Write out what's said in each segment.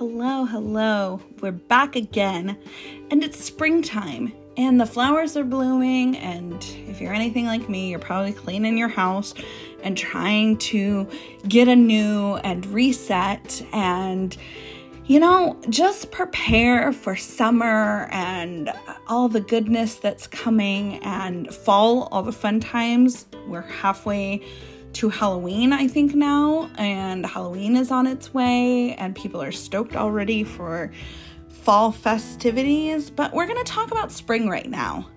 Hello, hello. We're back again, and it's springtime, and the flowers are blooming. And if you're anything like me, you're probably cleaning your house and trying to get a new and reset and you know, just prepare for summer and all the goodness that's coming and fall, all the fun times. We're halfway to Halloween, I think, now, and Halloween is on its way, and people are stoked already for fall festivities. But we're going to talk about spring right now.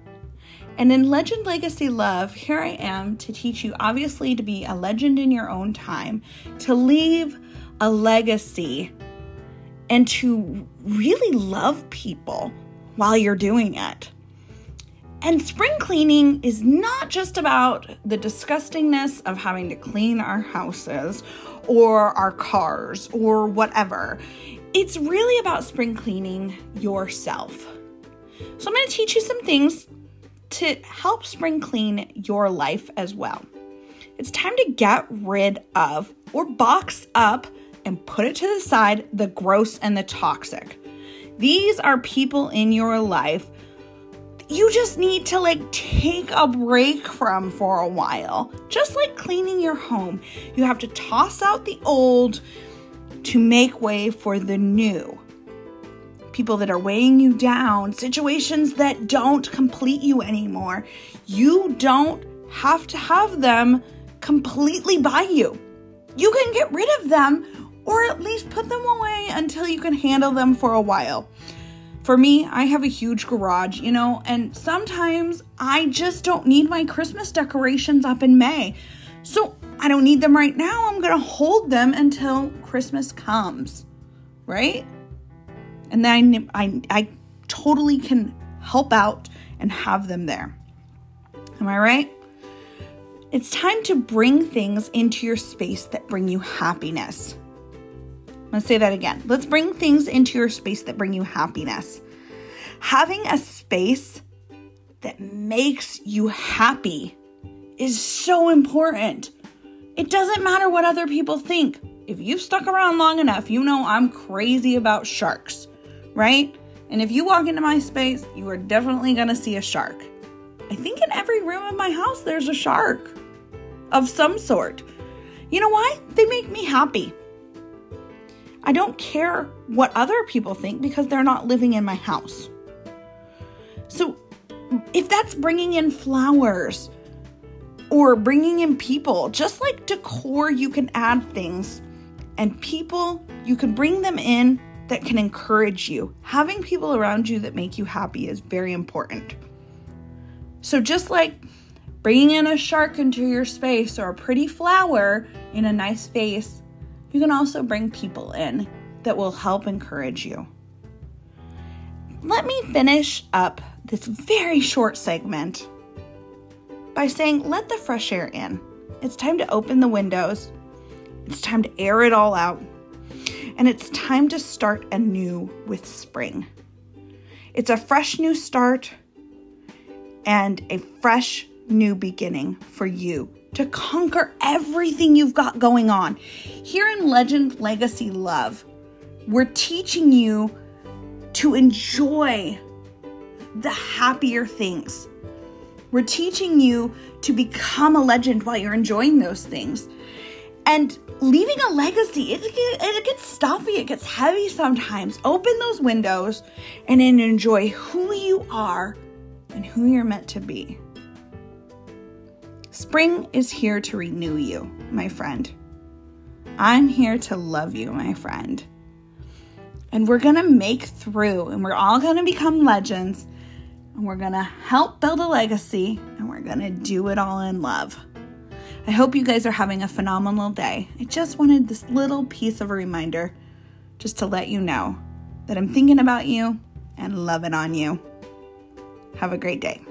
And in Legend Legacy Love, here I am to teach you, obviously, to be a legend in your own time, to leave a legacy, and to really love people while you're doing it. And spring cleaning is not just about the disgustingness of having to clean our houses or our cars or whatever. It's really about spring cleaning yourself. So, I'm going to teach you some things to help spring clean your life as well. It's time to get rid of or box up and put it to the side the gross and the toxic. These are people in your life you just need to like take a break from for a while. Just like cleaning your home, you have to toss out the old to make way for the new. People that are weighing you down, situations that don't complete you anymore. You don't have to have them completely by you. You can get rid of them or at least put them away until you can handle them for a while. For me, I have a huge garage, you know, and sometimes I just don't need my Christmas decorations up in May. So I don't need them right now. I'm going to hold them until Christmas comes, right? And then I, I, I totally can help out and have them there. Am I right? It's time to bring things into your space that bring you happiness. Let's say that again. Let's bring things into your space that bring you happiness. Having a space that makes you happy is so important. It doesn't matter what other people think. If you've stuck around long enough, you know I'm crazy about sharks, right? And if you walk into my space, you are definitely gonna see a shark. I think in every room of my house, there's a shark of some sort. You know why? They make me happy. I don't care what other people think because they're not living in my house. So, if that's bringing in flowers or bringing in people, just like decor, you can add things and people, you can bring them in that can encourage you. Having people around you that make you happy is very important. So, just like bringing in a shark into your space or a pretty flower in a nice vase you can also bring people in that will help encourage you. Let me finish up this very short segment by saying, let the fresh air in. It's time to open the windows. It's time to air it all out. And it's time to start anew with spring. It's a fresh new start and a fresh new beginning for you to conquer everything you've got going on. Here in Legend Legacy Love, we're teaching you to enjoy the happier things. We're teaching you to become a legend while you're enjoying those things. And leaving a legacy, it, it, gets stuffy, it gets heavy sometimes. Open those windows and enjoy who you are and who you're meant to be. Spring is here to renew you, my friend. I'm here to love you, my friend. And we're going to make through, and we're all going to become legends, and we're going to help build a legacy, and we're going to do it all in love. I hope you guys are having a phenomenal day. I just wanted this little piece of a reminder just to let you know that I'm thinking about you and loving on you. Have a great day.